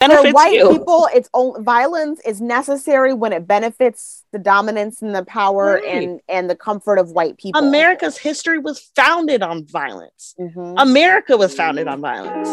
benefits For white you. people, it's only violence is necessary when it benefits the dominance and the power Right. and and the comfort of white people. America's history was founded on violence. Mhm. America was founded on violence.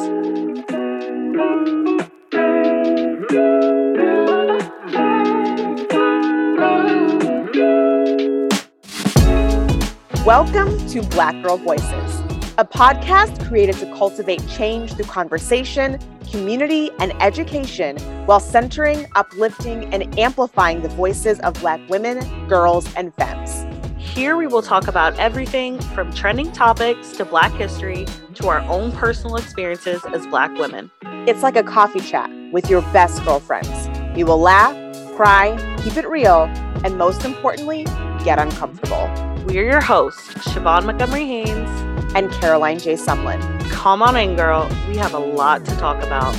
Welcome to Black Girl Voices, a podcast created to cultivate change through conversation, community, and education while centering, uplifting, and amplifying the voices of Black women, girls, and femmes. Here we will talk about everything from trending topics to Black history to our own personal experiences as Black women. It's like a coffee chat with your best girlfriends. We will laugh, cry, keep it real, and most importantly, get uncomfortable. We are your hosts, Siobhan Montgomery Haynes. And Caroline J. Sumlin. Come on in, girl. We have a lot to talk about.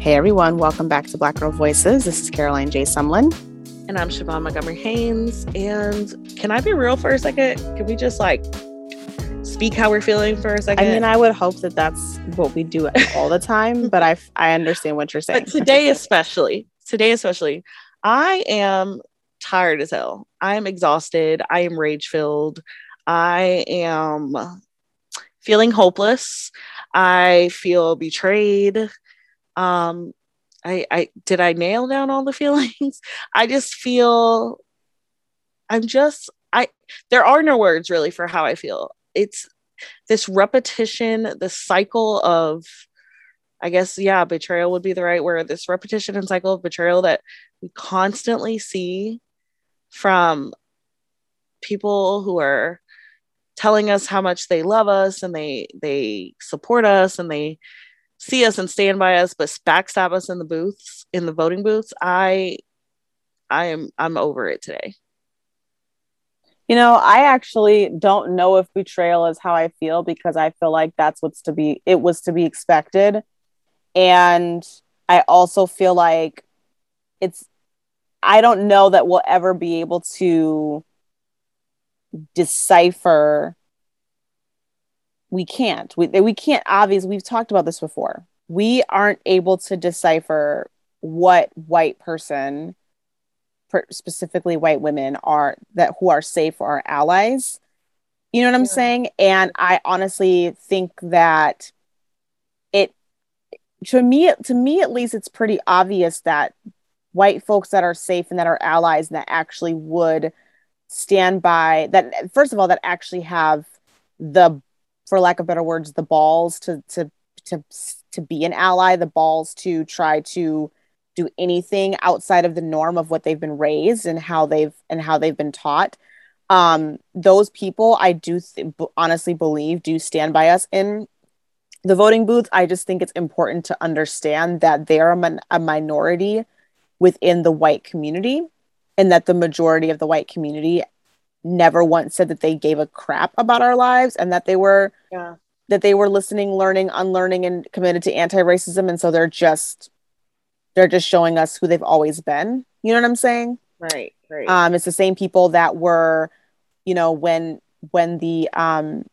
Hey everyone, welcome back to Black Girl Voices. This is Caroline J. Sumlin. And I'm Siobhan Montgomery Haynes. And can I be real for a second? Can we just like speak how we're feeling for a second? I mean, I would hope that that's what we do all the time, but I, I understand what you're saying. but today especially today especially i am tired as hell. I am exhausted. I am rage filled i am feeling hopeless. I feel betrayed. Um i i did i nail down all the feelings? I just feel i'm just i there are no words really for how i feel. It's this repetition this cycle of I guess, yeah, betrayal would be the right word. This repetition and cycle of betrayal that we constantly see from people who are telling us how much they love us and they they support us and they see us and stand by us, but backstab us in the booths, in the voting booths. I I am I'm over it today. You know, I actually don't know if betrayal is how I feel because I feel like that's what's to be, it was to be expected. And I also feel like it's, I don't know that we'll ever be able to decipher. We can't. We, we can't, obviously, we've talked about this before. We aren't able to decipher what white person specifically white women are that who are safe for our allies you know what i'm Yeah. saying and i honestly think that it to me to me at least it's pretty obvious that white folks that are safe and that are allies and that actually would stand by that first of all that actually have the for lack of better words the balls to to to to be an ally the balls to try to do anything outside of the norm of what they've been raised and how they've and how they've been taught. Um those people i do th- honestly believe do stand by us in the voting booth. I just think it's important to understand that they're a, min- a minority within the white community and that the majority of the white community never once said that they gave a crap about our lives and that they were Yeah. that they were listening learning unlearning and committed to anti-racism and so they're just they're just showing us who they've always been you know what i'm saying Right, right. um it's the same people that were you know when when the um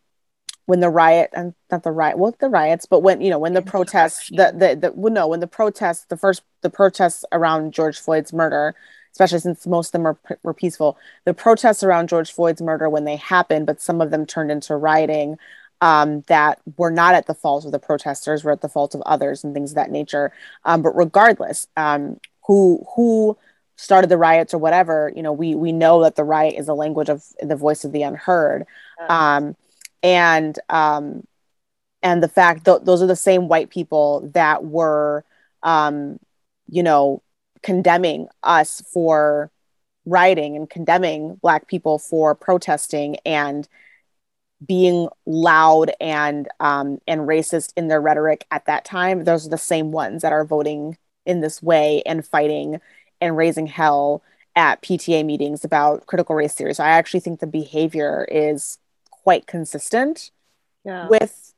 when the riot and not the riot well the riots but when you know when the protests the the, the well, no when the protests the first the protests around george floyd's murder especially since most of them were, were peaceful the protests around george floyd's murder when they happened but some of them turned into rioting um, that were not at the fault of the protesters were at the fault of others and things of that nature. Um, but regardless um, who who started the riots or whatever you know we we know that the riot is a language of the voice of the unheard. Um, and um, and the fact that those are the same white people that were um, you know condemning us for rioting and condemning black people for protesting and being loud and um, and racist in their rhetoric at that time those are the same ones that are voting in this way and fighting and raising hell at PTA meetings about critical race theory. So I actually think the behavior is quite consistent yeah. with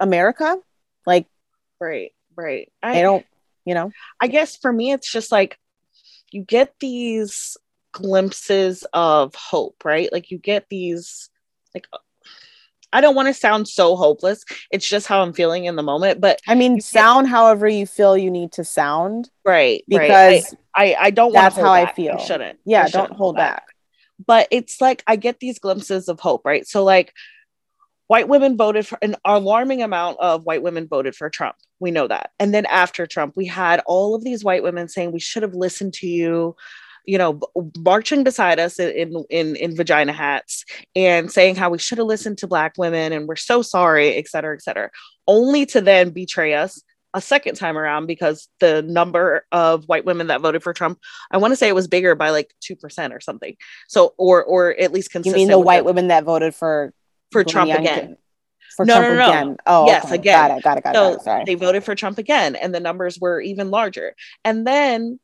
America. Like right, right. I don't, you know. I guess for me, it's just like you get these glimpses of hope, right? Like you get these, like I don't want to sound so hopeless. It's just how I'm feeling in the moment. But I mean, sound however you feel you need to sound. Right. Because right. I, I, I don't that's how I feel. I shouldn't. Yeah, I don't shouldn't hold back. But it's like I get these glimpses of hope, right? So like white women voted for an alarming amount of white women voted for Trump. We know that. And then after Trump, we had all of these white women saying we should have listened to you you know, marching beside us in in in vagina hats and saying how we should have listened to black women and we're so sorry, et cetera, et cetera, only to then betray us a second time around because the number of white women that voted for Trump, I want to say it was bigger by like two percent or something. So, or or at least consistent. You mean the white women that voted for for Trump again? For no, Trump no, no, again. Oh, yes, okay. again. Got it. Got it. Got it. So got it. Sorry. they voted for Trump again, and the numbers were even larger. And then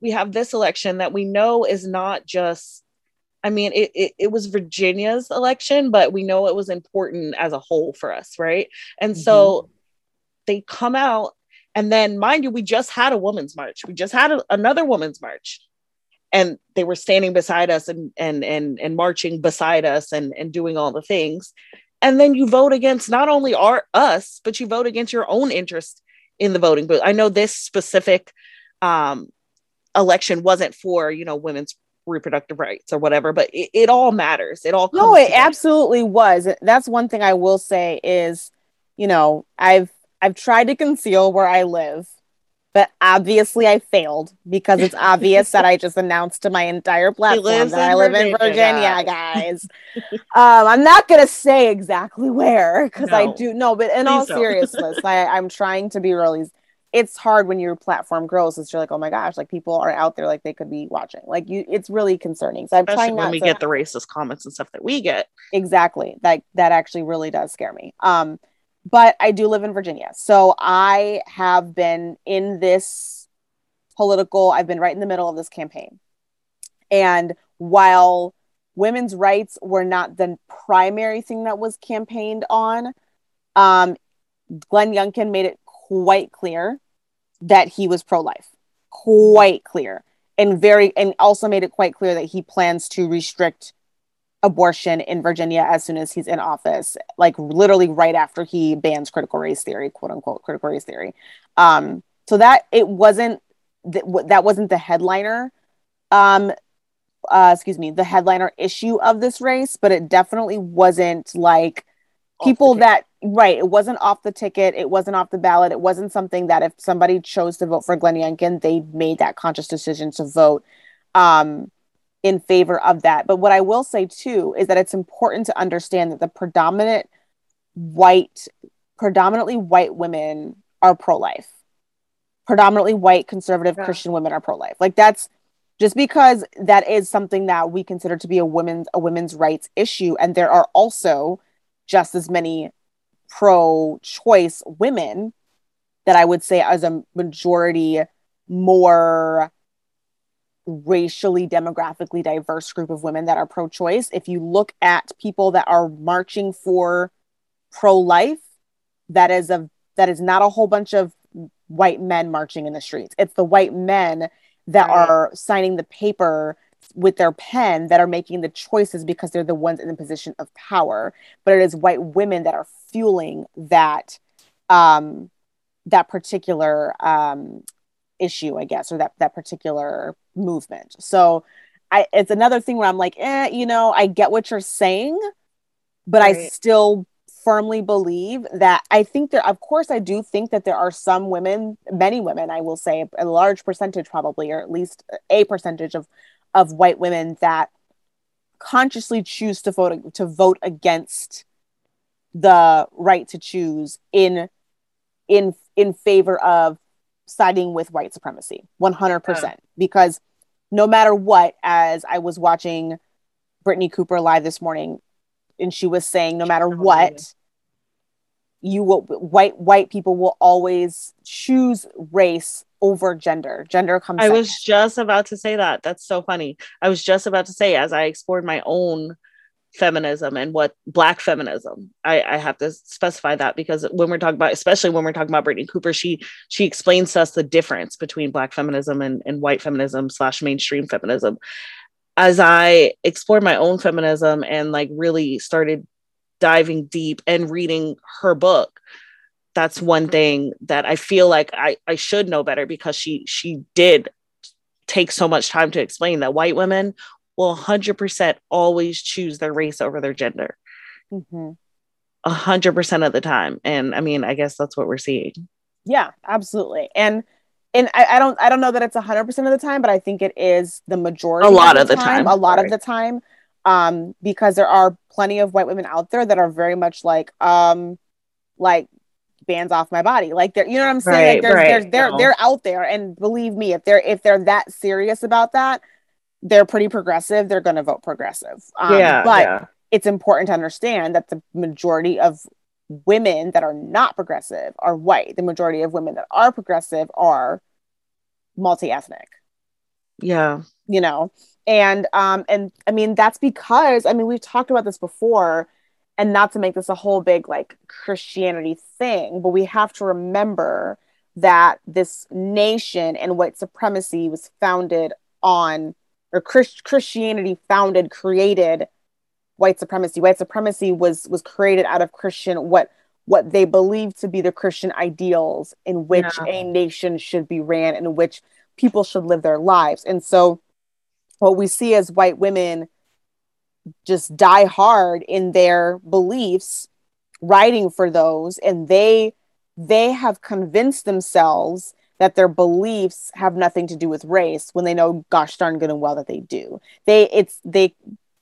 we have this election that we know is not just I mean, it, it, it, was Virginia's election, but we know it was important as a whole for us, right? And mm-hmm. so they come out, and then, mind you, we just had a women's march. We just had a, another women's march, and they were standing beside us and and and and marching beside us and and doing all the things. And then you vote against not only our us, but you vote against your own interest in the voting booth. I know this specific um, election wasn't for you know women's reproductive rights or whatever but it, it all matters it all no it together. absolutely was that's one thing i will say is you know i've i've tried to conceal where i live but obviously I failed because it's obvious that I just announced to my entire platform that I live Virginia, in Virginia, guys. um, I'm not gonna say exactly where because no. I do know, but in Please all seriousness, I, I'm trying to be really it's hard when your platform grows. It's you're like, oh my gosh, like people are out there, like they could be watching. Like you, it's really concerning. So I'm Especially trying not when we to, get the racist comments and stuff that we get. Exactly. That that actually really does scare me. Um, but I do live in Virginia, so I have been in this political. I've been right in the middle of this campaign, and while women's rights were not the primary thing that was campaigned on, um, Glenn Youngkin made it quite clear that he was pro life, quite clear, and very, and also made it quite clear that he plans to restrict abortion in Virginia as soon as he's in office, like literally right after he bans critical race theory, quote unquote, critical race theory. Um, so that it wasn't th- that wasn't the headliner um uh excuse me the headliner issue of this race but it definitely wasn't like people that right it wasn't off the ticket it wasn't off the ballot it wasn't something that if somebody chose to vote for glenn youngkin they made that conscious decision to vote um, in favor of that. But what i will say too is that it's important to understand that the predominant white predominantly white women are pro-life. Predominantly white conservative yeah. christian women are pro-life. Like that's just because that is something that we consider to be a women's a women's rights issue. And there are also just as many pro choice women that I would say as a majority more racially demographically diverse group of women that are pro choice. If you look at people that are marching for pro life, that is a that is not a whole bunch of white men marching in the streets. It's the white men that right. are signing the paper with their pen that are making the choices because they're the ones in the position of power but it is white women that are fueling that um that particular um issue i guess or that that particular movement so i it's another thing where i'm like eh you know i get what you're saying but right. i still firmly believe that I think there, of course, I do think that there are some women, many women, I will say, a large percentage probably, or at least a percentage of of white women that consciously choose to vote to vote against the right to choose in in in favor of siding with white supremacy 100% yeah. because no matter what as i was watching brittney cooper live this morning and she was saying no matter what you will white white people will always choose race over gender. Gender comes. I second. was just about to say that. That's so funny. I was just about to say as I explored my own feminism and what black feminism. I, I have to specify that because when we're talking about especially when we're talking about brittney cooper she she explains to us the difference between black feminism and, and white feminism slash mainstream feminism. As i explored my own feminism and like really started diving deep and reading her book that's one thing that i feel like i i should know better because she she did take so much time to explain that white women will 100% always choose their race over their gender mm-hmm. 100% of the time and i mean i guess that's what we're seeing yeah absolutely and and I, I, don't I don't know that it's hundred percent of the time, but I think it is the majority. A lot of the, of the time, time, A lot of the time. Um, because there are plenty of white women out there that are very much like, um, like bands off my body. Like they're, you know what I'm saying? Right, like there's, right. there's, they're, no. they're out there. And believe me, if they're, if they're that serious about that, they're pretty progressive. They're going to vote progressive. Um, yeah. But yeah. it's important to understand that the majority of women that are not progressive are white. The majority of women that are progressive are multi-ethnic. Yeah. You know, and um and I mean that's because I mean we've talked about this before and not to make this a whole big like Christianity thing, but we have to remember that this nation and white supremacy was founded on or Christ- Christianity founded created white supremacy. White supremacy was was created out of Christian what what they believed to be the Christian ideals in which yeah. a nation should be ran and in which people should live their lives. And so what we see as white women just die hard in their beliefs writing for those and they they have convinced themselves that their beliefs have nothing to do with race when they know gosh darn good and well that they do. They it's they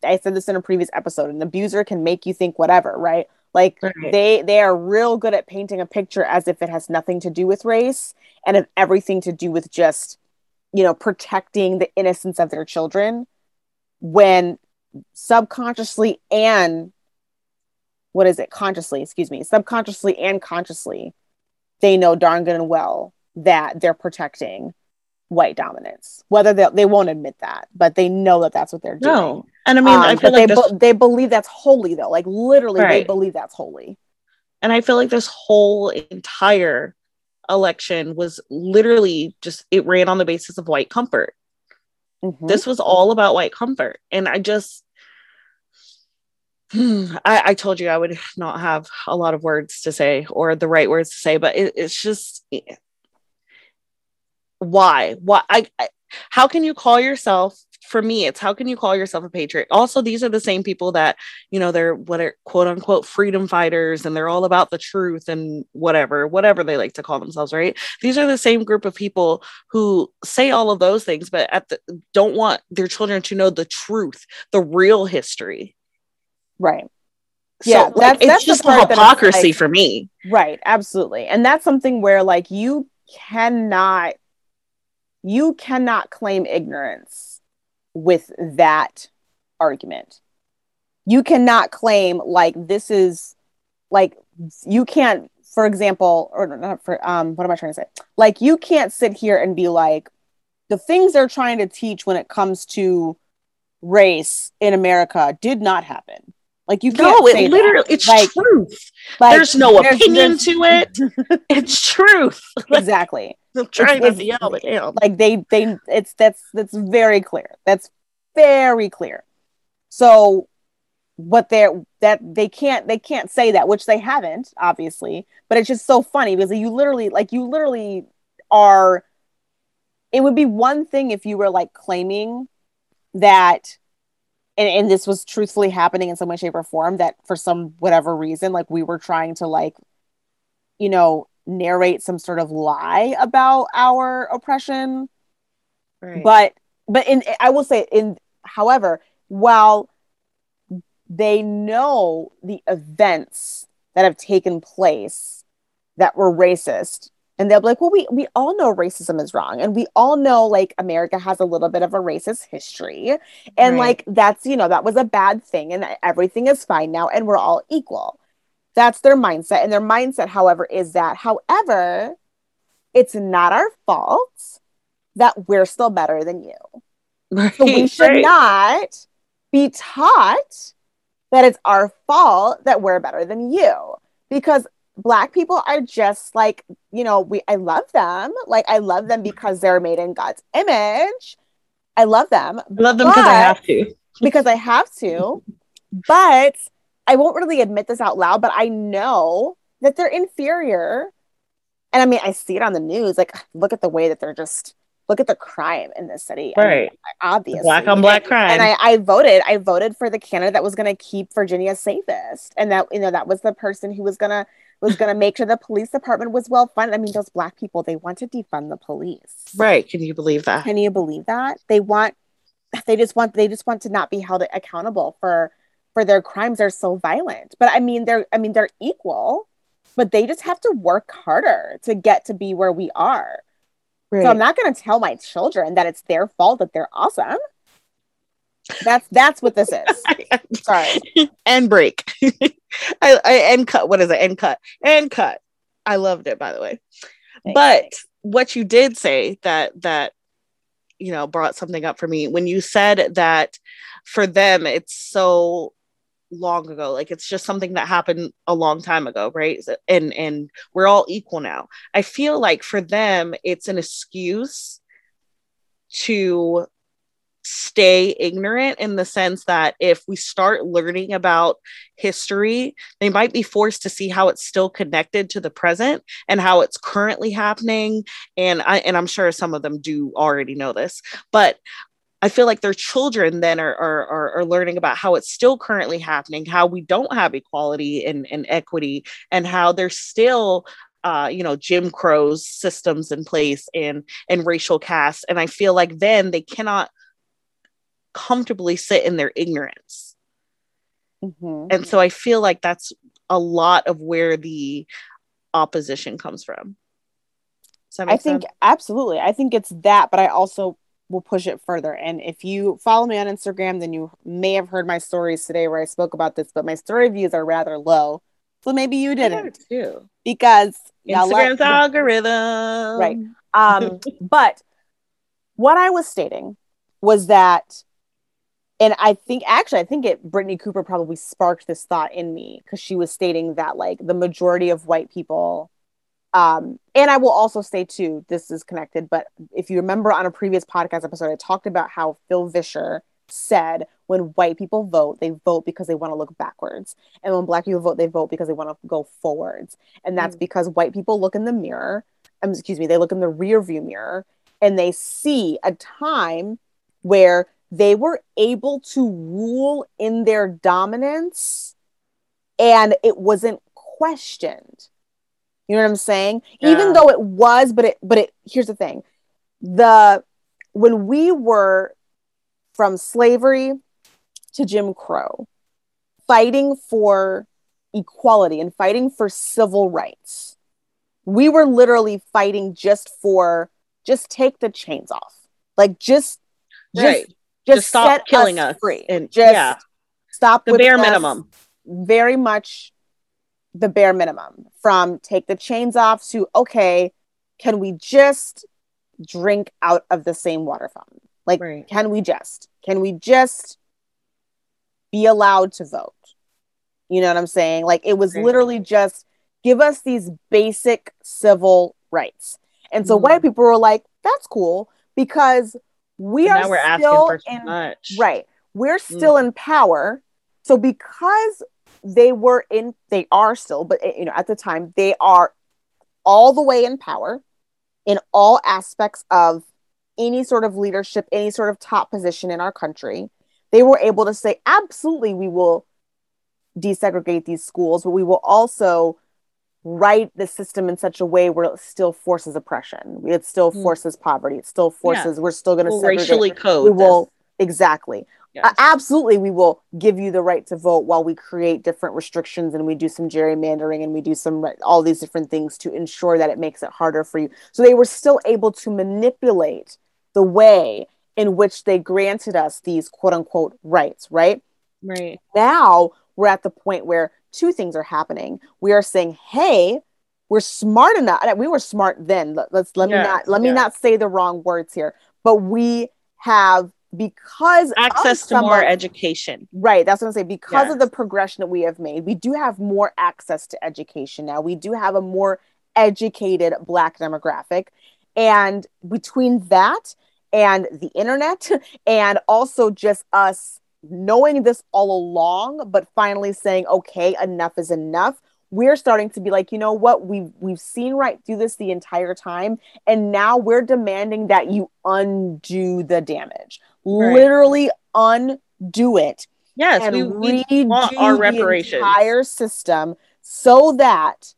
i said this in a previous episode an abuser can make you think whatever right? Like right. they they are real good at painting a picture as if it has nothing to do with race and of everything to do with just you know protecting the innocence of their children when subconsciously and what is it? Consciously excuse me subconsciously and consciously they know darn good and well that they're protecting white dominance whether they, they won't admit that but they know that that's what they're doing no. and i mean um, i feel like they, this... they believe that's holy though like literally right. they believe that's holy and i feel like this whole entire election was literally just it ran on the basis of white comfort. Mm-hmm. This was all about white comfort. And I just I, I, told you I would not have a lot of words to say or the right words to say, but it, it's just why? Why? I, I, how can you call yourself for me it's how can you call yourself a patriot? Also these are the same people that you know they're what are quote unquote freedom fighters and they're all about the truth and whatever whatever they like to call themselves right? These are the same group of people who say all of those things but at the, don't want their children to know the truth the real history. Right. So, yeah like, that's, it's that's just the, hypocrisy like, for me. Right absolutely. And that's something where like you cannot you cannot claim ignorance with that argument. You cannot claim like this is like you can't, for example, or not for um, what am I trying to say? Like you can't sit here and be like the things they're trying to teach when it comes to race in America did not happen. Like you can't. No, it literally that. it's like, truth. Like, there's no there's, opinion there's, to it. it's truth. exactly. I'm trying it's, to yell, but damn. Like they they it's that's that's very clear. That's very clear. So what they're that they can't they can't say that, which they haven't, obviously. But it's just so funny because you literally like you literally are it would be one thing if you were like claiming that and, and this was truthfully happening in some way shape or form that for some whatever reason like we were trying to like you know narrate some sort of lie about our oppression right. but but in i will say in however while they know the events that have taken place that were racist and they'll be like well we we all know racism is wrong and we all know like america has a little bit of a racist history and right. like that's you know that was a bad thing and everything is fine now and we're all equal that's their mindset and their mindset however is that. However it's not our fault that we're still better than you. Right, so we should right. not be taught that it's our fault that we're better than you because black people are just like you know we i love them. Like i love them because they're made in god's image. I love them I love them because i have to. because i have to. But I won't really admit this out loud, but I know that they're inferior. And I mean, I see it on the news. Like, look at the way that they're just look at the crime in this city. Right. I mean, obviously. Black on black crime. And I, I voted, I voted for the candidate that was gonna keep Virginia safest. And that, you know, that was the person who was gonna was gonna make sure the police department was well funded. I mean, those black people, they want to defund the police. Right. Can you believe that? Can you believe that? They want they just want they just want to not be held accountable for for their crimes are so violent. But I mean they're I mean they're equal, but they just have to work harder to get to be where we are. Right. So I'm not going to tell my children that it's their fault that they're awesome. That's that's what this is. Sorry. and break. I, I and cut. What is it? End cut. And cut. I loved it by the way. Thanks. But what you did say that that you know brought something up for me when you said that for them it's so long ago. Like it's just something that happened a long time ago right? And and we're all equal now. I feel like for them it's an excuse to stay ignorant in the sense that if we start learning about history, they might be forced to see how it's still connected to the present and how it's currently happening. And I and I'm sure some of them do already know this, but I feel like their children then are, are, are, learning about how it's still currently happening, how we don't have equality and, and equity, and how there's still uh, you know Jim Crow's systems in place and and racial caste. And I feel like then they cannot comfortably sit in their ignorance. Mm-hmm. And so I feel like that's a lot of where the opposition comes from. I think sense? absolutely. I think it's that, but I also will push it further. And if you follow me on Instagram, then you may have heard my stories today where I spoke about this, but my story views are rather low. So maybe you didn't too. Because Instagram's algorithm. Right. Um, but what I was stating was that and I think actually I think it Brittney Cooper probably sparked this thought in me because she was stating that like the majority of white people um and I will also say too this is connected but if you remember on a previous podcast episode I talked about how Phil Vischer said when white people vote they vote because they want to look backwards. And when black people vote they vote because they want to go forwards. And that's mm. because white people look in the mirror um, excuse me they look in the rear view mirror and they see a time where they were able to rule in their dominance and it wasn't questioned you know what i'm saying yeah. even though it was but it but it here's the thing the when we were from slavery to jim crow fighting for equality and fighting for civil rights we were literally fighting just for just take the chains off like just right. just just, just stop killing us, us, free and just yeah. stop the bare minimum. Very much the bare minimum from take the chains off to okay, can we just drink out of the same water fountain? Like, right. can we just? Can we just be allowed to vote? You know what I'm saying? Like, it was right. literally just give us these basic civil rights. And so mm. white people were like, that's cool because we are now we're still in, much. right we're mm. still mm. in power so because they were in they are still but you know at the time they are all the way in power in all aspects of any sort of leadership any sort of top position in our country they were able to say absolutely we will desegregate these schools but we will also write the system in such a way where it still forces oppression. It still hmm. forces mm. poverty. It still forces. Yeah. We're still going to we'll racially code. We will exactly. Yes. Absolutely, we will give you the right to vote while we create different restrictions and we do some gerrymandering and we do some all these different things to ensure that it makes it harder for you. So they were still able to manipulate the way in which they granted us these quote unquote rights, right? Right. Now we're at the point where two things are happening. We are saying, hey, we're smart enough. We were smart then. Let, us let me not let me not say the wrong words here. But we have because access to more of, education. Right. That's what I'm saying. Because yes. of the progression that we have made, we do have more access to education now. We do have a more educated black demographic. And between that and the internet and also just us knowing this all along, but finally saying, okay, enough is enough. We're starting to be like, you know what? We've we've seen right through this the entire time, and now we're demanding that you undo the damage, right. literally undo it. Yes, we, we want our reparations. entire system so that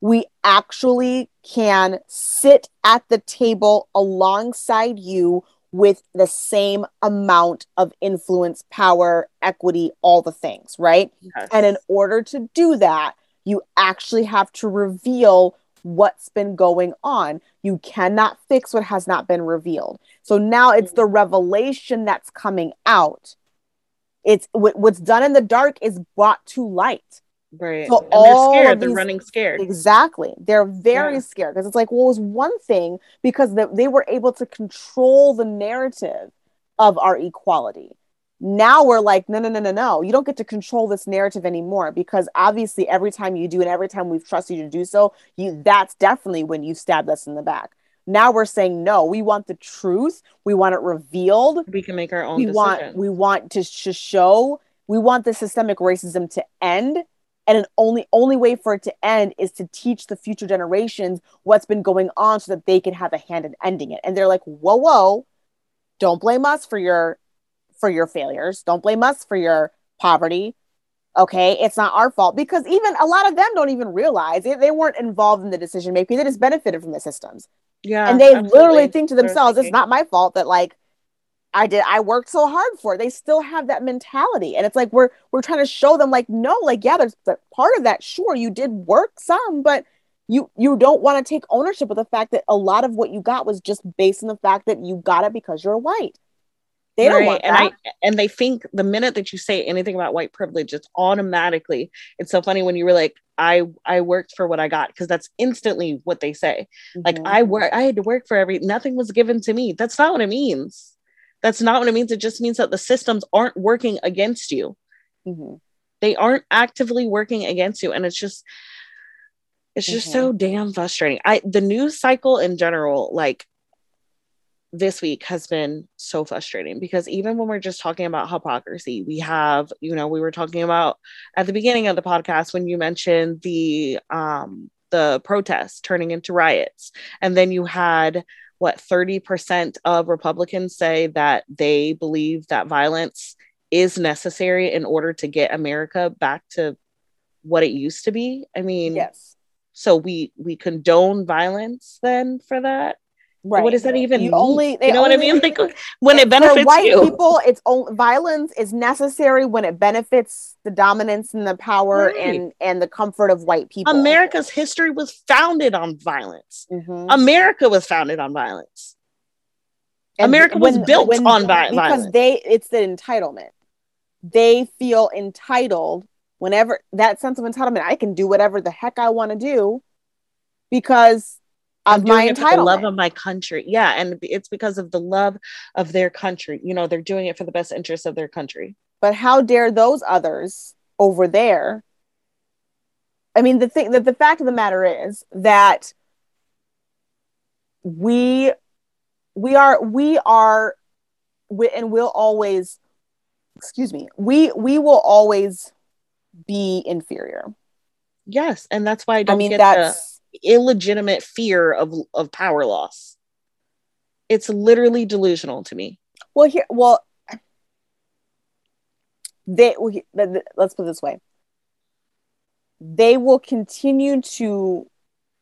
we actually can sit at the table alongside you with the same amount of influence, power, equity, all the things, right? Yes. And in order to do that, you actually have to reveal what's been going on. You cannot fix what has not been revealed. So now it's the revelation that's coming out. It's what's done in the dark is brought to light. Right. So and all they're scared. These, they're running scared. Exactly. They're very yeah. scared because it's like, well, it was one thing because the, they were able to control the narrative of our equality. Now we're like, no, no, no, no, no. You don't get to control this narrative anymore because obviously every time you do and every time we've trusted you to do so, you that's definitely when you stabbed us in the back. Now we're saying no. We want the truth. We want it revealed. We can make our own. We decision. want. We want to, to show. We want the systemic racism to end and an only only way for it to end is to teach the future generations what's been going on so that they can have a hand in ending it and they're like whoa whoa don't blame us for your for your failures don't blame us for your poverty okay it's not our fault because even a lot of them don't even realize they, they weren't involved in the decision making they just benefited from the systems yeah and they absolutely. literally think to themselves it's not my fault that like I did I worked so hard for it. They still have that mentality. And it's like we're we're trying to show them like no, like yeah, there's part of that. Sure, you did work some, but you you don't want to take ownership of the fact that a lot of what you got was just based on the fact that you got it because you're white. They don't want and that. I and they think the minute that you say anything about white privilege, it's automatically. It's so funny when you were like, I I worked for what I got because that's instantly what they say. Mm-hmm. Like I work, I had to work for every. Nothing was given to me. That's not what it means that's not what it means. It just means that the systems aren't working against you. Mm-hmm. They aren't actively working against you. And it's just, it's just mm-hmm. so damn frustrating. I, the news cycle in general, like this week has been so frustrating because even when we're just talking about hypocrisy, we have, you know, we were talking about at the beginning of the podcast when you mentioned the, um, the protests turning into riots. And then you had what 30% of Republicans say that they believe that violence is necessary in order to get America back to what it used to be. I mean, yes. So we we condone violence then for that. Right. What does that even you mean? Only, you know only, what I mean? Like when it benefits for white you. people, it's only violence is necessary when it benefits the dominance and the power right. and and the comfort of white people. America's history was founded on violence. Mm-hmm. America was founded on violence. And America when, was built when, on because violence because they it's the entitlement. They feel entitled whenever that sense of entitlement. I can do whatever the heck I want to do because of my entitlement. the love of my country. Yeah, and it's because of the love of their country. You know, they're doing it for the best interest of their country. But how dare those others over there? I mean, the thing that the fact of the matter is that we we are we are we, and we'll always excuse me we we will always be inferior yes and that's why i don't I mean, that's illegitimate fear of of power loss. It's literally delusional to me. Well, here, well, they let's put it this way. They will continue to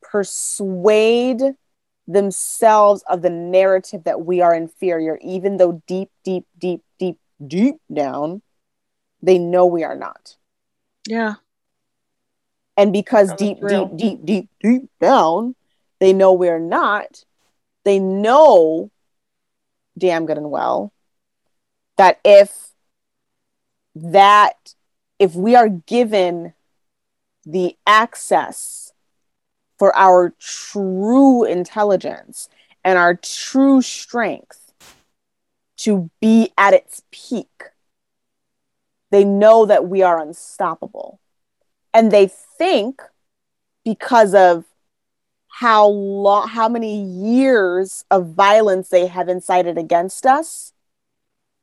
persuade themselves of the narrative that we are inferior, even though deep, deep, deep, deep, deep down, they know we are not. Yeah. And because deep, deep, deep, deep, deep down, they know we're not, they know damn good and well that if that, if we are given the access for our true intelligence and our true strength to be at its peak, they know that we are unstoppable and they think because of how long how many years of violence they have incited against us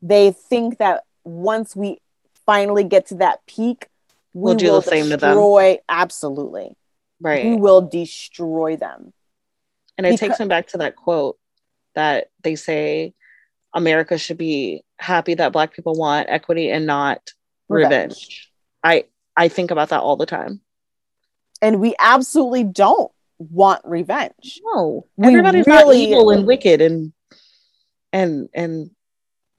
they think that once we finally get to that peak, we We'll do will the same to them. destroy absolutely. right. We will destroy them. And it Because- takes me back to that quote that they say America should be happy that black people want equity and not revenge. I I think about that all the time. And we absolutely don't want revenge. No, We everybody's really- not evil and wicked and and and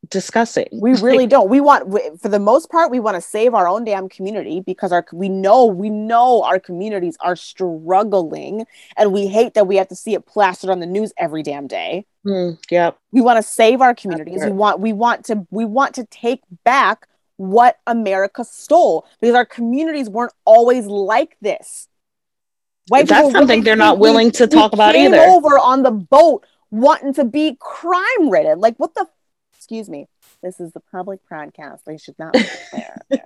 disgusting. We really don't. We want, we- for the most part, we want to save our own damn community because our we know we know our communities are struggling, and we hate that we have to see it plastered on the news every damn day. Mm, yep. We want to save our communities. We want we want to we want to take back what America stole because our communities weren't always like this. White That's something they're not think we- willing to talk about either. Over on the boat, wanting to be crime ridden. Like what the? Excuse me. This is the public broadcast. They should not be there.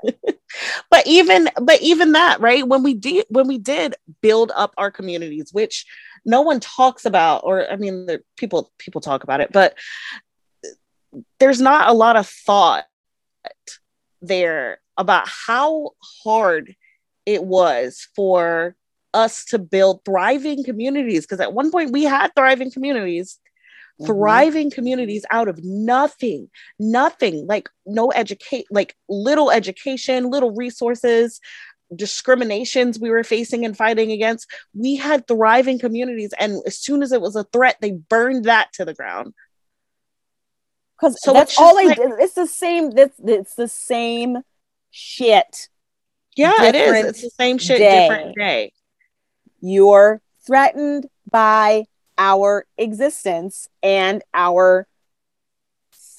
but even but even that right when we did when we did build up our communities which no one talks about or i mean the people people talk about it but there's not a lot of thought there about how hard it was for us to build thriving communities. Because at one point we had thriving communities Mhm. thriving communities out of nothing nothing like no educate like little education little resources discriminations we were facing and fighting against. We had thriving communities and as soon as it was a threat they burned that to the ground Because So that's it's all just I did. It's the same. It's, it's the same shit. yeah it is it's the same shit day. different day You're threatened by our existence and our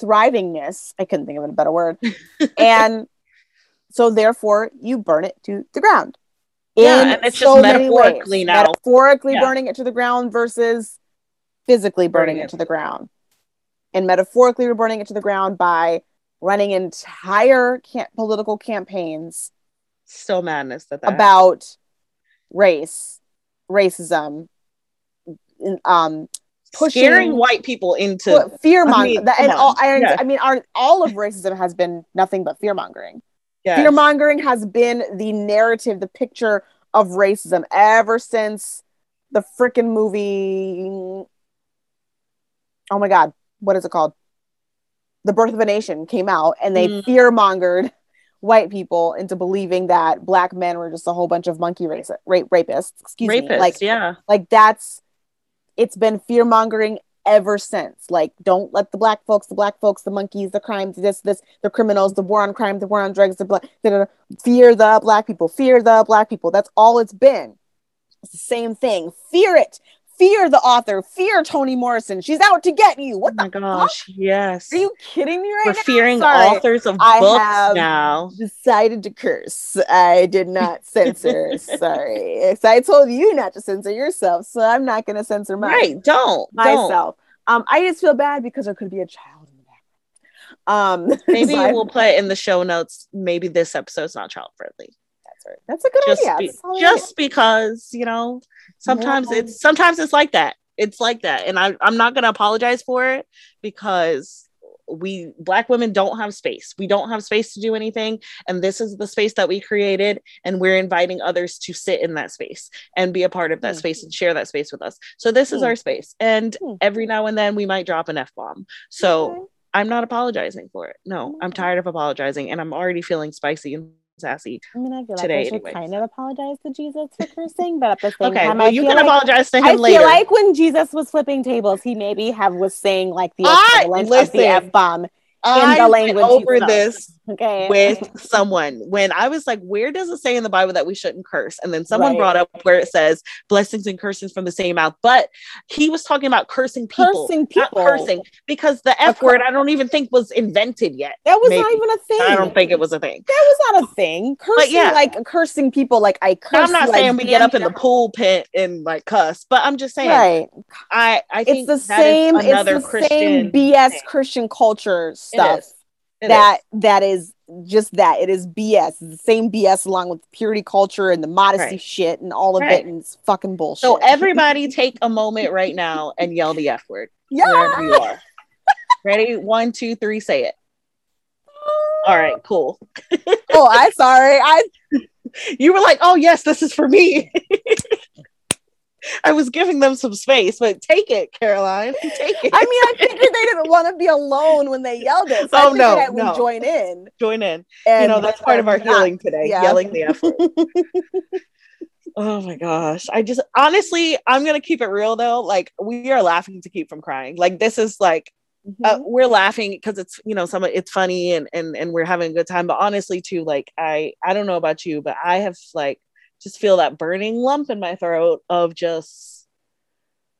thrivingness. I couldn't think of a better word. and so, therefore, you burn it to the ground. Yeah, and it's so just metaphorically ways. now. Metaphorically Yeah. burning it to the ground versus physically burning, Burning it it. to the ground. And metaphorically, we're burning it to the ground by running entire camp- political campaigns still madness that that about race, racism, um, pushing scaring white people into fear I mongering. mean, and all. I, Yeah. I mean, our, all of racism has been nothing but fear mongering. yes. Fear mongering has been the narrative, the picture of racism ever since the freaking movie. Oh my God, what is it called? The Birth of a Nation came out and they Mm. fear mongered white people into believing that black men were just a whole bunch of monkey race, rape, rapists. Excuse rapists me. Like, yeah like that's it's been fear mongering ever since. Like, don't let the black folks, the black folks, the monkeys, the crimes, this, this, the criminals, the war on crime, the war on drugs, the black, fear the black people, fear the black people. That's all it's been. It's the same thing. Fear it. Fear the author. Fear Toni Morrison. She's out to get you. What oh my the gosh yes Are you kidding me right now? we're now? fearing Sorry. authors of I books now Decided to curse. I did not censor. Sorry. So I told you not to censor yourself, so I'm not going to censor mine. right don't don't myself. Um, I just feel bad because there could be a child in the background. Um, maybe so we'll put in the show notes maybe this episode's not child friendly that's, that's a good just idea. be- That's all I just because you know sometimes Yeah. it's sometimes it's like that. It's like that. And I, i'm not going to apologize for it because we black women don't have space. We don't have space to do anything. And this is the space that we created. And we're inviting others to sit in that space and be a part of that Hmm. space and share that space with us. So this is Hmm. our space. And Hmm. every now and then we might drop an f-bomb. So Okay. i'm not apologizing for it. No i'm tired of apologizing. And i'm already feeling spicy and sassy I mean, I feel like today I should anyways. kind of apologize to Jesus for cursing, but at the same okay time, well I you feel can like, apologize to him I later feel like when Jesus was flipping tables, he maybe have was saying like the I- equivalent of the f bomb. I the language over this Okay, with someone when I was like, where does it say in the Bible that we shouldn't curse? And then someone Right. brought up where it says blessings and cursings from the same mouth. But he was talking about cursing people, Cursing not people. cursing, because the F word I don't even think was invented yet. that was not even a thing. I don't think it was a thing. that was not a thing. Cursing, yeah. like cursing people, like I curse. I'm not I saying we get up in the pulpit and like cuss, but I'm just saying Right. I I think it's the same it's another the Christian same bs thing. christian culture stuff. It that is. that is just that it is bs it's the same bs along with purity culture and the modesty Right. shit and all of Right. it and it's fucking bullshit So everybody take a moment right now and yell the F word yeah wherever you are. Ready? One, two, three, say it. Ah. All right, cool. oh, I'm sorry. I you were like, oh yes, this is for me. I was giving them some space, but take it, Caroline. Take it. I mean, I figured they didn't want to be alone when they yelled it. So oh no, I no. join in. Join in. And you know, that's part of our not- healing today. yeah. Yelling the F word. Oh my gosh. I just honestly, I'm gonna keep it real though. Like we are laughing to keep from crying. Like this is like uh, we're laughing because it's you know some it's funny and and and we're having a good time. But honestly, too, like I I don't know about you, but I have like just feel that burning lump in my throat of just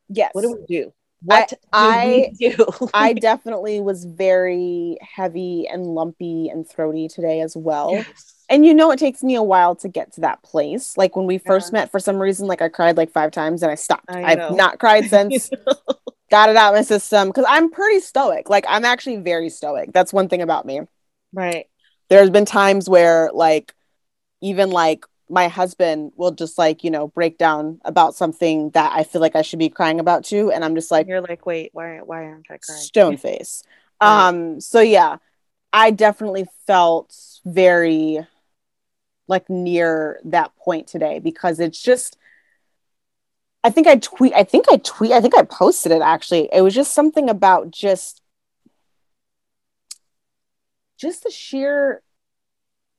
yes. what do we do? What I- do we do? I definitely was very heavy and lumpy and throaty today as well. Yes. And you know, it takes me a while to get to that place. Like when we first Yeah. met, for some reason, like I cried like five times and I stopped. I I've not cried since. got it out of my system because I'm pretty stoic. Like I'm actually very stoic. That's one thing about me. right. There's been times where like even like my husband will just like, you know, break down about something that I feel like I should be crying about too. And I'm just like, You're like, wait, why why aren't I crying? stone face. Right. Um, so yeah, I definitely felt very like near that point today because it's just I think I tweet I think I tweet I think I posted it actually. It was just something about just just the sheer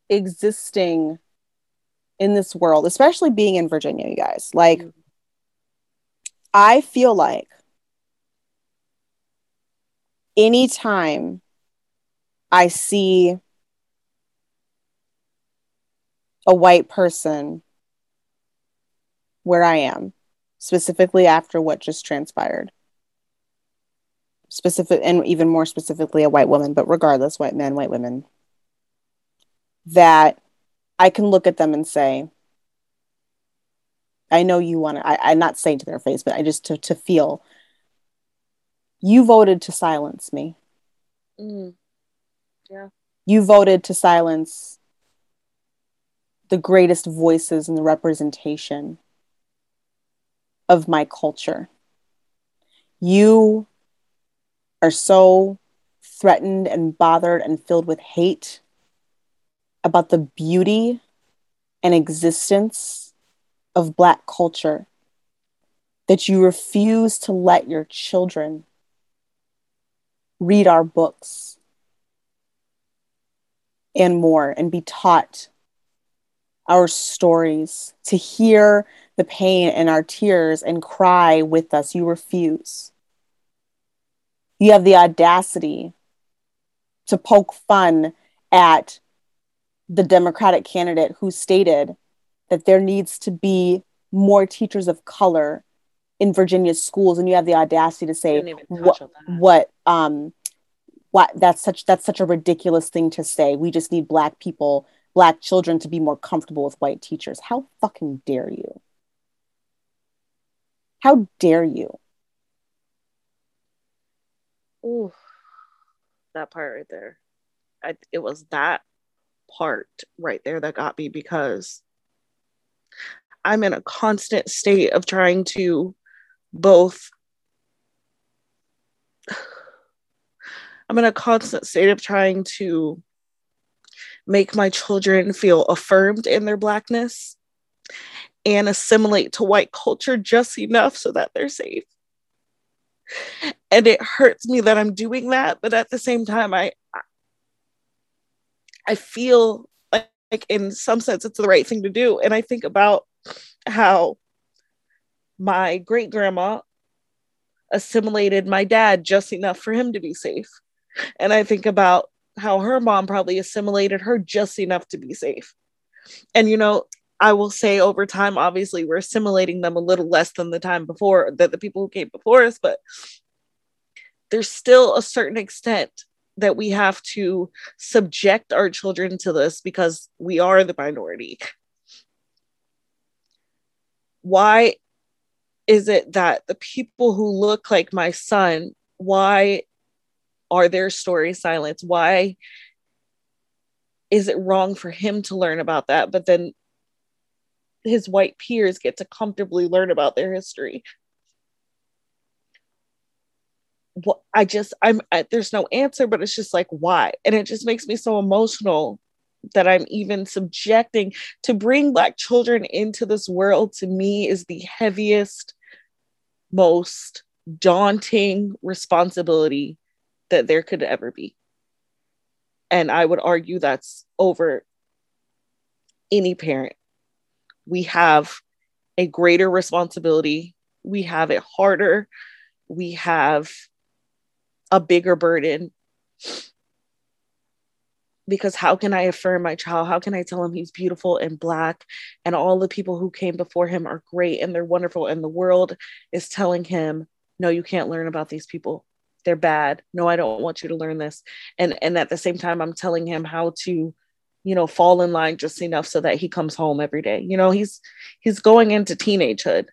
existing in this world, especially being in Virginia, you guys. Like Mhm. I feel like anytime I see a white person where I am, specifically after what just transpired, specific and even more specifically a white woman, but regardless, white men, white women, that I can look at them and say, I know you want to, I, I'm not saying to their face, but I just to, to feel you voted to silence me. Mm. You voted to silence the greatest voices and the representation of my culture. You are so threatened and bothered and filled with hate about the beauty and existence of Black culture that you refuse to let your children read our books and more and be taught our stories, to hear the pain and our tears and cry with us. You refuse. You have the audacity to poke fun at the Democratic candidate who stated that there needs to be more teachers of color in Virginia's schools, and you have the audacity to say Didn't even touch what what um what that's such that's such a ridiculous thing to say. We just need black people, black children to be more comfortable with white teachers. How fucking dare you? How dare you? Ooh, that part right there. I, it was that part right there that got me because I'm in a constant state of trying to both. I'm in a constant state of trying to make my children feel affirmed in their blackness and assimilate to white culture just enough so that they're safe and it hurts me that I'm doing that, but at the same time, I I feel like, like in some sense it's the right thing to do, and I think about how my great grandma assimilated my dad just enough for him to be safe, and I think about how her mom probably assimilated her just enough to be safe, and you know. I will say over time, obviously, we're assimilating them a little less than the time before that the people who came before us, but there's still a certain extent that we have to subject our children to this because we are the minority. Why is it that the people who look like my son, why are their stories silenced? Why is it wrong for him to learn about that? But then his white peers get to comfortably learn about their history. What I just I'm I, there's no answer, but it's just like why, and it just makes me so emotional that I'm even subjecting to bring Black children into this world. To me, is the heaviest, most daunting responsibility that there could ever be, and I would argue that's over any parent. We have a greater responsibility. We have it harder. We have a bigger burden because how can I affirm my child? How can I tell him he's beautiful and black and all the people who came before him are great and they're wonderful and the world is telling him, no, you can't learn about these people. They're bad. No, I don't want you to learn this. And and at the same time I'm telling him how to, you know, fall in line just enough so that he comes home every day. You know, he's he's going into teenagehood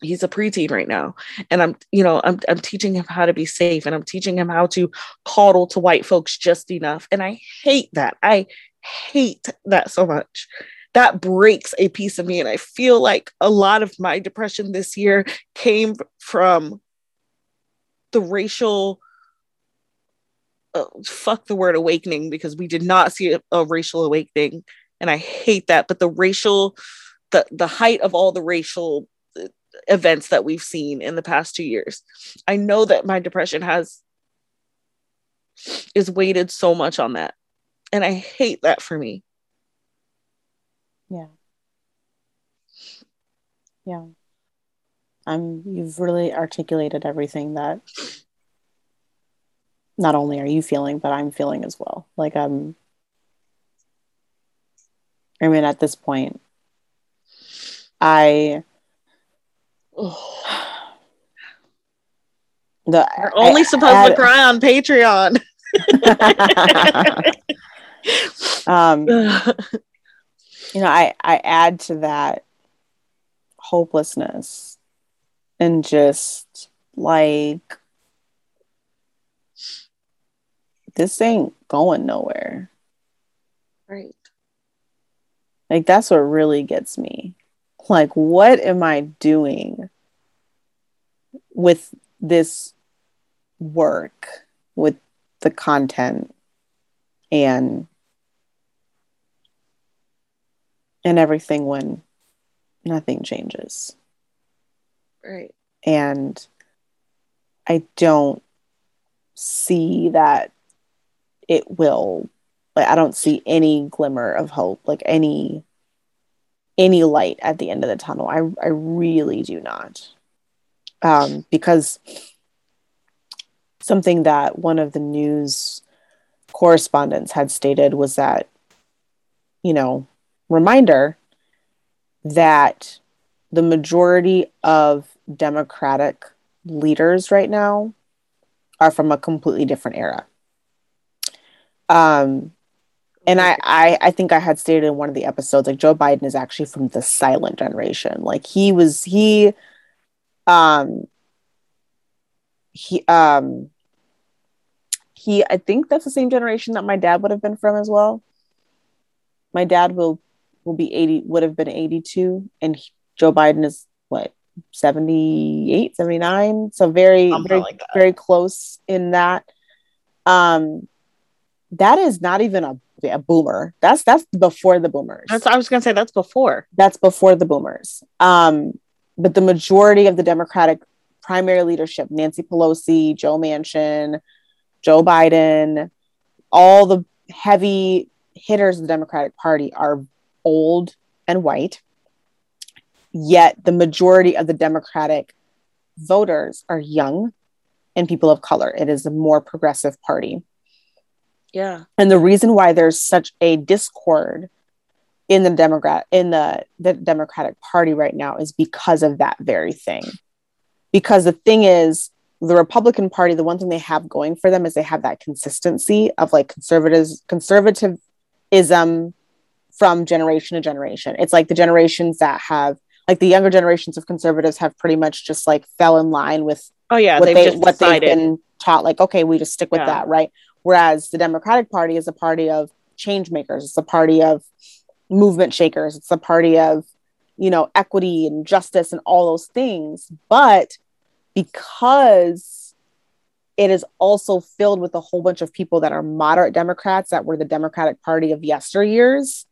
he's a preteen right now. And i'm you know I'm, I'm teaching him how to be safe and i'm teaching him how to coddle to white folks just enough. And i hate that. I hate that so much. That breaks a piece of me and i feel like a lot of my depression this year came from the racial uh, fuck the word awakening because we did not see a, a racial awakening and i hate that. But the racial the the height of all the racial events that we've seen in the past two years. I know that my depression has is weighted so much on that. And I hate that for me. Yeah. Yeah. I'm you've really articulated everything that not only are you feeling, but I'm feeling as well. Like I'm I mean at this point I the We're only I, supposed I, to cry on Patreon. um, you know, I I add to that hopelessness and just like this ain't going nowhere. Right. Like that's what really gets me like what am i doing with this work with the content and and everything when nothing changes? Right. And i don't see that it will like i don't see any glimmer of hope like any any light at the end of the tunnel. I, I really do not. Um, because something that one of the news correspondents had stated was that, you know, reminder that the majority of Democratic leaders right now are from a completely different era. Um, and I, I i think i had stated in one of the episodes like joe biden is actually from the silent generation. Like he was he um he um he i think that's the same generation that my dad would have been from as well. My dad will will be 80 would have been 82 and he, joe biden is what 78 79 so very Something very like very close in that. Um that is not even a a boomer. That's that's before the boomers. That's I was gonna say that's before. That's before the boomers. Um, but the majority of the Democratic primary leadership, Nancy Pelosi, Joe Manchin, Joe Biden, all the heavy hitters of the Democratic Party are old and white. Yet the majority of the Democratic voters are young and people of color. It is a more progressive party. Yeah. And the reason why there's such a discord in the Democrat in the, the Democratic Party right now is because of that very thing. Because the thing is, the Republican Party, the one thing they have going for them is they have that consistency of like conservatives, conservatism from generation to generation. It's like the generations that have like the younger generations of conservatives have pretty much just like fell in line with oh yeah what, they, what they've been taught like okay we just stick with yeah. that right Whereas the Democratic Party is a party of change makers, it's a party of movement shakers, it's a party of, you know, equity and justice and all those things. But because it is also filled with a whole bunch of people that are moderate Democrats that were the Democratic Party of yesteryears.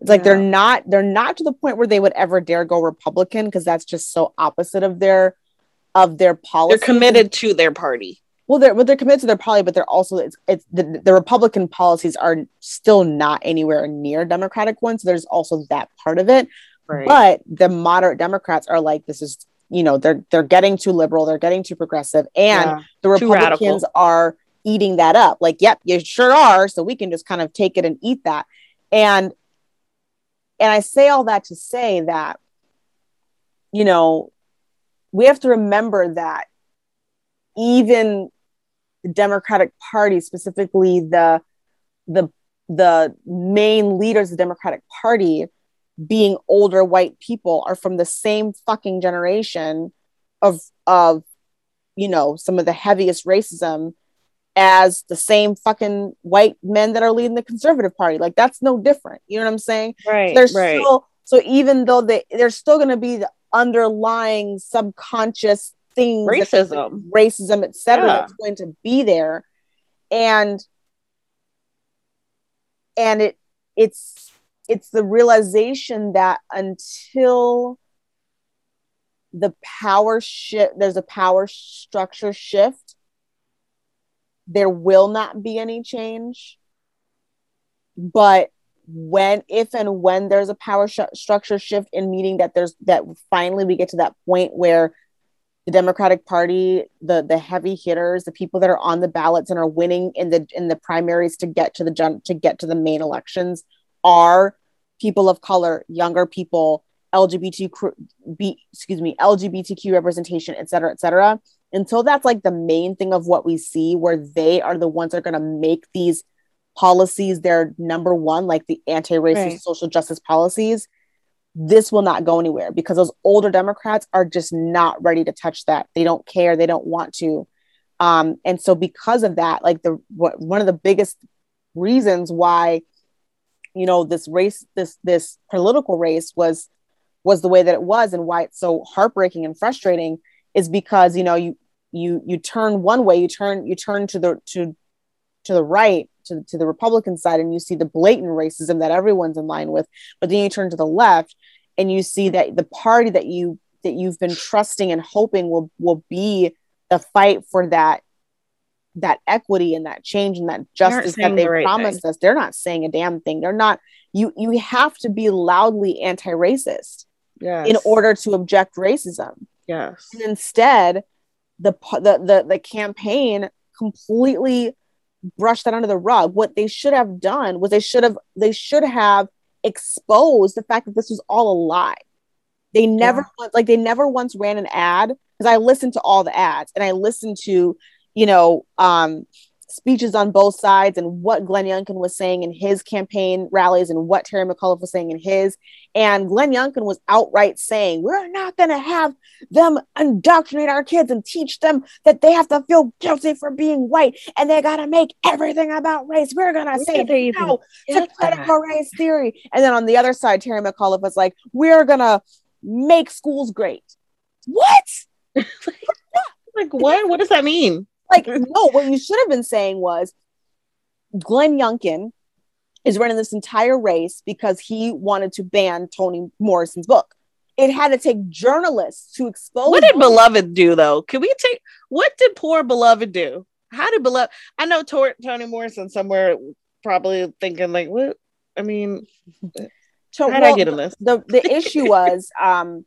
It's like yeah. they're not they're not to the point where they would ever dare go Republican because that's just so opposite of their of their policy. They're committed to their party. Well, they're well, they're committed to their party, but they're also it's it's the, the Republican policies are still not anywhere near Democratic ones. So there's also that part of it. Right. But the moderate Democrats are like, this is you know they're they're getting too liberal, they're getting too progressive, and yeah, the Republicans are eating that up. Like, yep, you sure are. So we can just kind of take it and eat that. And and I say all that to say that, you know, we have to remember that even the Democratic Party, specifically the the the main leaders of the Democratic Party, being older white people, are from the same fucking generation of of you know some of the heaviest racism as the same fucking white men that are leading the conservative party. Like that's no different. You know what I'm saying? Right. There's right. still so even though they there's still going to be the underlying subconscious things, racism, racism, etc. Yeah. That's going to be there, and and it it's it's the realization that until the power shift, there's a power structure shift there will not be any change. But when, if and when there's a power sh- structure shift in meaning that there's that finally we get to that point where the Democratic Party, the the heavy hitters, the people that are on the ballots and are winning in the in the primaries to get to the to get to the main elections are people of color, younger people, LGBT, excuse me, LGBTQ representation, et cetera, et cetera until that's like the main thing of what we see where they are the ones that are going to make these policies their number one like the anti-racist right. social justice policies this will not go anywhere because those older democrats are just not ready to touch that. They don't care. They don't want to. Um, and so because of that like the what, one of the biggest reasons why you know this race this this political race was was the way that it was and why it's so heartbreaking and frustrating is because you know you you you turn one way you turn you turn to the to to the right to, to the republican side and you see the blatant racism that everyone's in line with but then you turn to the left and you see that the party that you that you've been trusting and hoping will will be the fight for that that equity and that change and that justice that they the right promised thing. us they're not saying a damn thing they're not you you have to be loudly anti-racist yes. in order to object racism yes and instead the the the, the campaign completely brushed that under the rug. What they should have done was they should have they should have exposed the fact that this was all a lie. They never yeah. like they never once ran an ad because I listened to all the ads and I listened to you know um speeches on both sides and what Glenn Youngkin was saying in his campaign rallies and what Terry McAuliffe was saying in his. And Glenn Youngkin was outright saying, We're not going to have them indoctrinate our kids and teach them that they have to feel guilty for being white and they got to make everything about race. We're going to say no to critical race theory. And then on the other side, Terry McAuliffe was like, We're going to make schools great. What? like, what? What does that mean? Like, no, what you should have been saying was Glenn Youngkin is running this entire race because he wanted to ban Toni Morrison's book. It had to take journalists to expose. What did Beloved do though? Can we take what did poor Beloved do? How did Beloved? I know Tor- Toni Morrison somewhere probably thinking like, what? I mean, how did well, I get in this? The the issue was um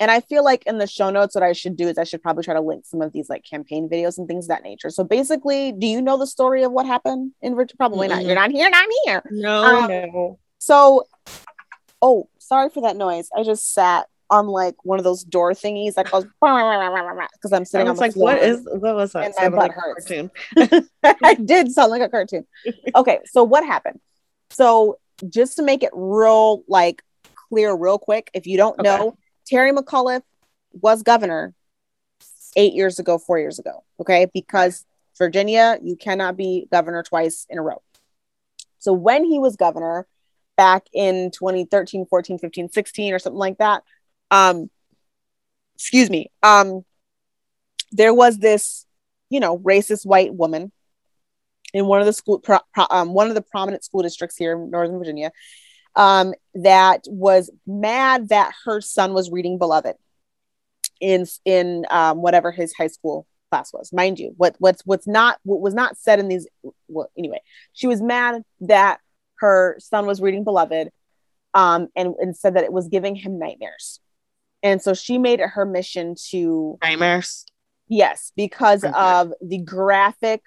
and I feel like in the show notes, what I should do is I should probably try to link some of these like campaign videos and things of that nature. So basically, do you know the story of what happened in Virginia? Probably mm-hmm. not. You're not here, not here. No, um, no. So, oh, sorry for that noise. I just sat on like one of those door thingies that goes because I'm sitting on the like, floor. What is what was that? And my butt like hurts. Cartoon. I did sound like a cartoon. Okay, so what happened? So just to make it real like clear, real quick, if you don't okay. know Terry McAuliffe was governor eight years ago, four years ago. Okay. Because Virginia, you cannot be governor twice in a row. So when he was governor back in 2013, 14, 15, 16, or something like that, um, excuse me, um, there was this you know, racist white woman in one of the school, pro, pro, um, one of the prominent school districts here in Northern Virginia, um, that was mad that her son was reading Beloved in in um, whatever his high school class was. Mind you, what what's what's not what was not said in these. Well, anyway, she was mad that her son was reading Beloved, um, and and said that it was giving him nightmares, and so she made it her mission to nightmares. Yes, because okay. of the graphic,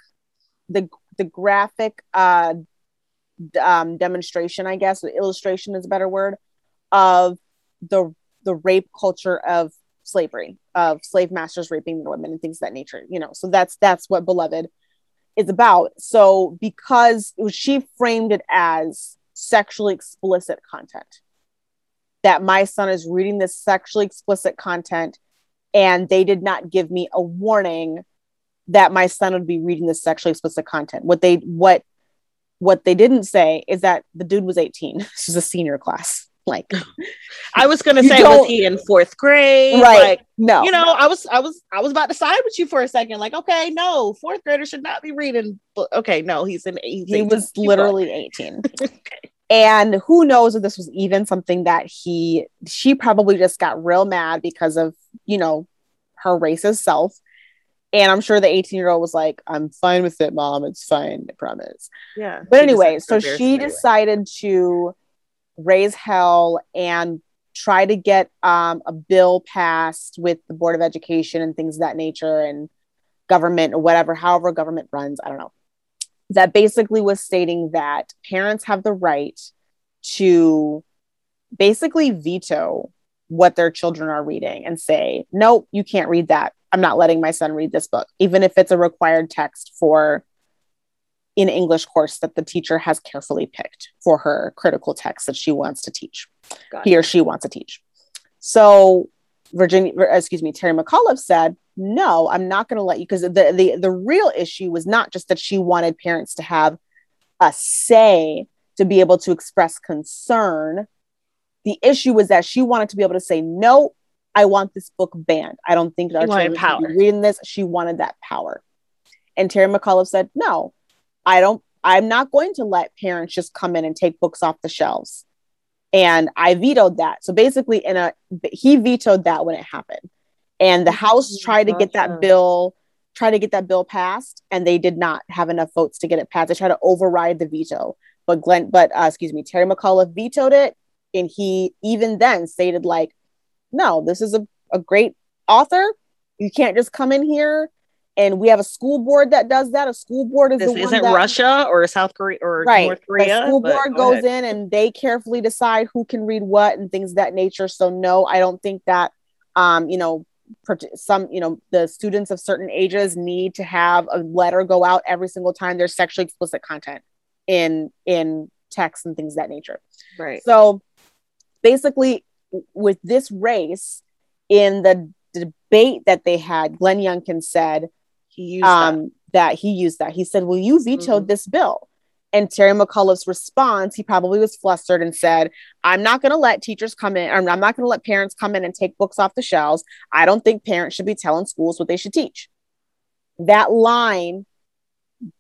the the graphic uh, um, demonstration, I guess, illustration is a better word, of the the rape culture of slavery, of slave masters raping women and things of that nature. You know, so that's that's what Beloved is about. So because she framed it as sexually explicit content, that my son is reading this sexually explicit content, and they did not give me a warning that my son would be reading this sexually explicit content. What they what what they didn't say is that the dude was 18. This is a senior class. Like I was gonna say, was he in fourth grade? Right. Like, no, you know, I was I was I was about to side with you for a second. Like, okay, no, fourth grader should not be reading. Okay, no, he's in He was literally 18. okay. And who knows if this was even something that he she probably just got real mad because of, you know, her racist self and I'm sure the 18 year old was like, I'm fine with it, mom. It's fine. I promise. Yeah. But anyway, so she decided to raise hell and try to get um, a bill passed with the Board of Education and things of that nature and government or whatever, however government runs. I don't know. That basically was stating that parents have the right to basically veto what their children are reading and say, nope, you can't read that I'm not letting my son read this book, even if it's a required text for an English course that the teacher has carefully picked for her critical text that she wants to teach, Got he it. or she wants to teach. So Virginia, excuse me, Terry McAuliffe said, no, I'm not going to let you because the, the the real issue was not just that she wanted parents to have a say to be able to express concern. The issue was that she wanted to be able to say, no, I want this book banned. I don't think our children should be reading this. She wanted that power. And Terry McAuliffe said, no, I don't, I'm not going to let parents just come in and take books off the shelves. And I vetoed that. So basically, in a he vetoed that when it happened. And the House mm-hmm. tried to get that bill, try to get that bill passed, and they did not have enough votes to get it passed. They tried to override the veto. But Glenn, but uh, excuse me, Terry McAuliffe vetoed it. And he even then stated like, no, this is a, a great author. You can't just come in here and we have a school board that does that. A school board is this isn't that, Russia or South Korea or right. North Korea. The school board go goes ahead. in and they carefully decide who can read what and things that nature. So no, I don't think that um, you know, some you know the students of certain ages need to have a letter go out every single time there's sexually explicit content in in text and things that nature. Right. So basically with this race in the debate that they had, Glenn Youngkin said he um, that. that. he used that. He said, Well, you vetoed mm-hmm. this bill. And Terry McAuliffe's response, he probably was flustered and said, I'm not going to let teachers come in, I'm not going to let parents come in and take books off the shelves. I don't think parents should be telling schools what they should teach. That line,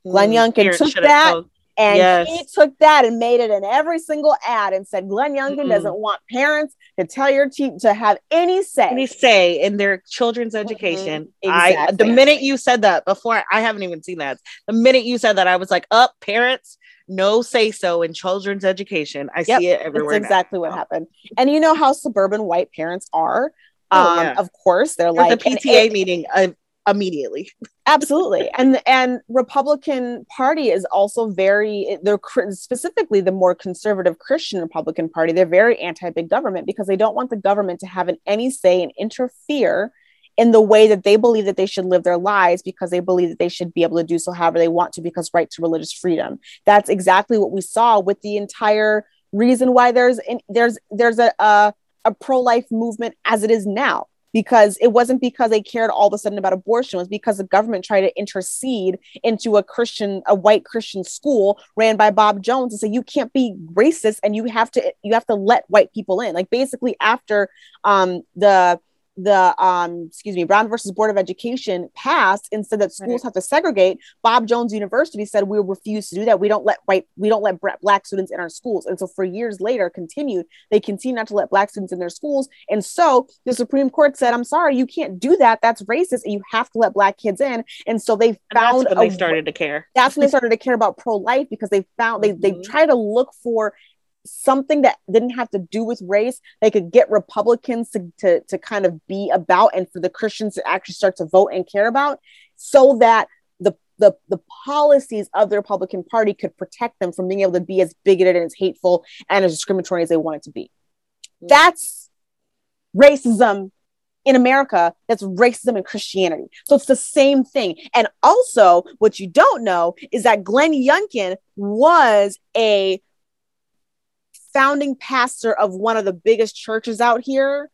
Glenn mm, Youngkin took that and yes. he took that and made it in every single ad and said Glenn Youngkin mm-hmm. doesn't want parents to tell your team to have any say. Any say in their children's education. Mm-hmm. Exactly. I the minute you said that before, I haven't even seen that. The minute you said that, I was like, up, oh, parents, no say so in children's education. I yep. see it everywhere. That's exactly now. what happened. And you know how suburban white parents are. Oh, um, yeah. of course, they're There's like a PTA meeting. Uh, immediately. Absolutely. And and Republican Party is also very they're specifically the more conservative Christian Republican Party. They're very anti-big government because they don't want the government to have an, any say and interfere in the way that they believe that they should live their lives because they believe that they should be able to do so however they want to because right to religious freedom. That's exactly what we saw with the entire reason why there's there's there's a, a, a pro-life movement as it is now because it wasn't because they cared all of a sudden about abortion. It was because the government tried to intercede into a christian a white christian school ran by bob jones and say you can't be racist and you have to you have to let white people in. Like basically after um the the um excuse me brown versus board of education passed and said that schools right. have to segregate. Bob jones university said we refuse to do that. We don't let white we don't let black students in our schools. And so for years later continued they continue not to let black students in their schools. And so the supreme court said i'm sorry you can't do that. That's racist and you have to let black kids in. And so they found when a, they started to care. That's when they started to care about pro-life because they found they they mm-hmm. try to look for something that didn't have to do with race they could get republicans to, to, to kind of be about and for the christians to actually start to vote and care about so that the, the, the policies of the republican party could protect them from being able to be as bigoted and as hateful and as discriminatory as they wanted to be mm. that's racism in America that's racism and Christianity. So it's the same thing. And also, what you don't know is that Glenn Youngkin was a founding pastor of one of the biggest churches out here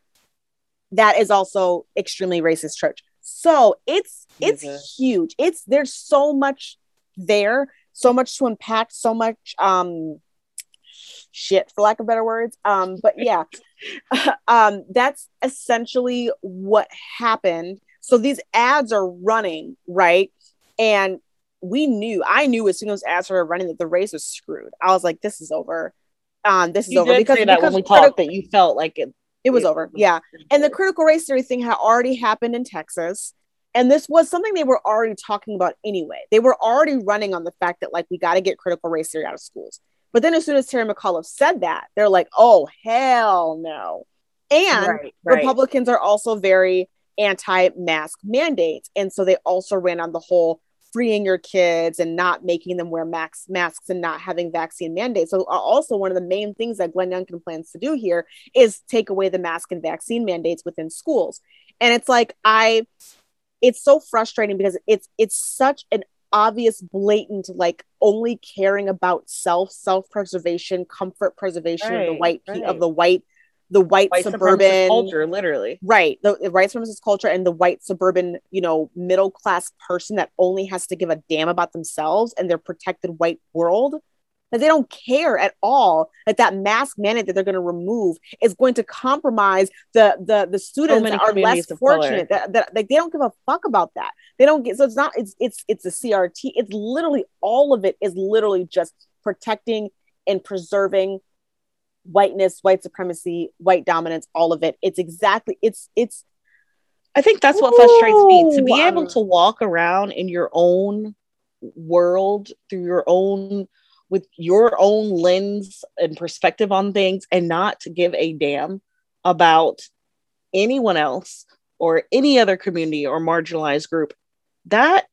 that is also extremely racist church. So it's it's mm-hmm. huge. It's there's so much there, so much to unpack, so much um shit for lack of better words. Um but yeah. um that's essentially what happened. So these ads are running, right? And we knew, I knew as soon as ads started running that the race was screwed. I was like, this is over um, this is you over because, that when we talked that you felt like it it was over yeah. and the critical race theory thing had already happened in texas and this was something they were already talking about anyway. They were already running on the fact that like we got to get critical race theory out of schools. But then as soon as terry mcauliffe said that they're like oh hell no. And right, right. republicans are also very anti-mask mandates and so they also ran on the whole freeing your kids and not making them wear max masks and not having vaccine mandates. So uh, also one of the main things that Glenn Youngkin plans to do here is take away the mask and vaccine mandates within schools. And it's like I it's so frustrating because it's it's such an obvious blatant like only caring about self self-preservation comfort preservation right, of the white right. of the white the white, white suburban culture, literally. Right. The, the white supremacist culture and the white suburban, you know, middle class person that only has to give a damn about themselves and their protected white world. That they don't care at all that that mask mandate that they're going to remove is going to compromise the the the students so that are less fortunate. That, that like they don't give a fuck about that. They don't get so it's not it's it's it's a CRT. It's literally all of it is literally just protecting and preserving whiteness, white supremacy, white dominance, all of it. It's exactly it's it's I think that's what frustrates me to be able um, to walk around in your own world through your own with your own lens and perspective on things and not to give a damn about anyone else or any other community or marginalized group that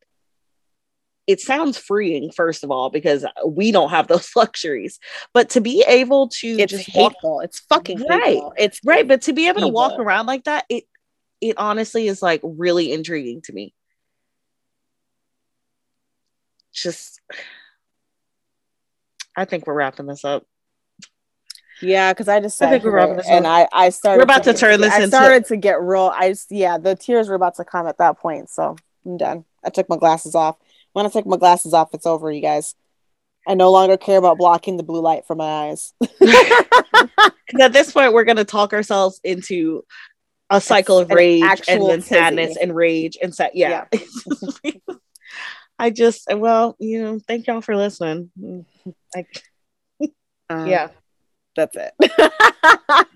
it sounds freeing first of all because uh, we don't have those luxuries but to be able to it's just hateful walk, it's fucking right hateful. it's right but to be able evil. to walk around like that it it honestly is like really intriguing to me just i think we're wrapping this up yeah, because I just I think we're wrapping this and I I started. We're about to, to turn this. I into... started to get real. I just yeah, the tears were about to come at that point, so I'm done. I took my glasses off. When I take my glasses off, it's over, you guys. I no longer care about blocking the blue light from my eyes. at this point, we're going to talk ourselves into a cycle of rage and then sadness and rage and sad. Yeah. yeah. I just, well, you know, thank y'all for listening. Like, um, yeah, that's it.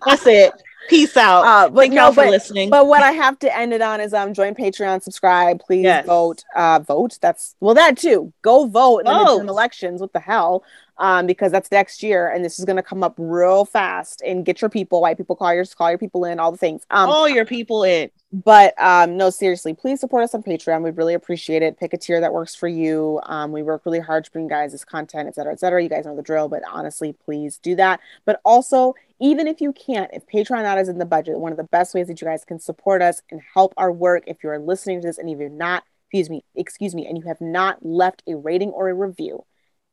that's it. Peace out. Uh, but Thank no, y'all for but, listening. But what I have to end it on is um join Patreon, subscribe, please yes. vote. Uh vote. That's well that too. Go vote in the elections. What the hell? um, because that's next year and this is going to come up real fast and get your people white people call your call your people in all the things um, all your people in but um, no seriously please support us on patreon we'd really appreciate it pick a tier that works for you um, we work really hard to bring guys this content etc etc you guys know the drill but honestly please do that but also even if you can't if patreon not is in the budget one of the best ways that you guys can support us and help our work if you're listening to this and if you're not excuse me excuse me and you have not left a rating or a review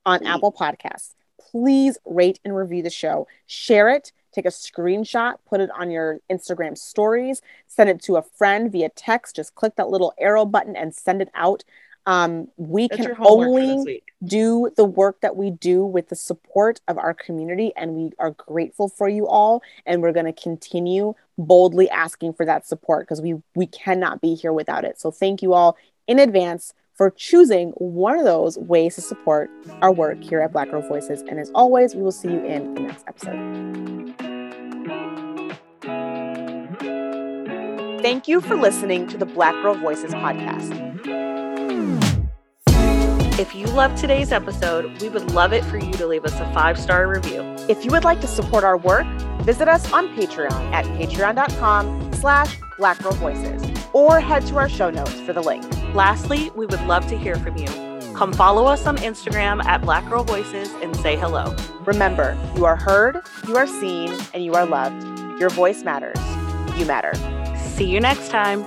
on. Apple Podcasts. Please rate and review the show. Share it. Take a screenshot, put it on your Instagram stories, send it to a friend via text. Just click that little arrow button and send it out. Um, we That's can your homework for this only do the work that we do with the support of our community, and we are grateful for you all. And we're going to continue boldly asking for that support because we we cannot be here without it. So thank you all in advance for choosing one of those ways to support our work here at Black Girl Voices. And as always, we will see you in the next episode. Thank you for listening to the Black Girl Voices podcast. If you loved today's episode, we would love it for you to leave us a five star review. If you would like to support our work, visit us on Patreon at patreon.com slash Black Girl Voices or head to our show notes for the link. Lastly, we would love to hear from you. Come follow us on Instagram at Black Girl Voices and say hello. Remember, you are heard, you are seen, and you are loved. Your voice matters. You matter. See you next time.